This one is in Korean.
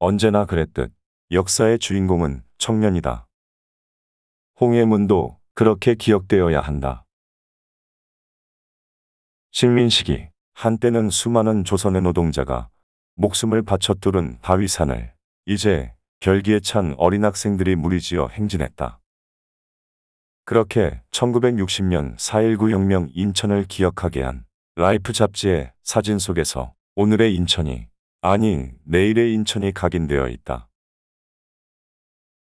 언제나 그랬듯 역사의 주인공은 청년이다. 홍해문도 그렇게 기억되어야 한다. 식민 시기 한때는 수많은 조선의 노동자가 목숨을 바쳐 뚫은 바위산을 이제 결기에 찬 어린 학생들이 무리지어 행진했다. 그렇게 1960년 4.19 혁명 인천을 기억하게 한 라이프 잡지의 사진 속에서 오늘의 인천이 아니 내일의 인천이 각인되어 있다.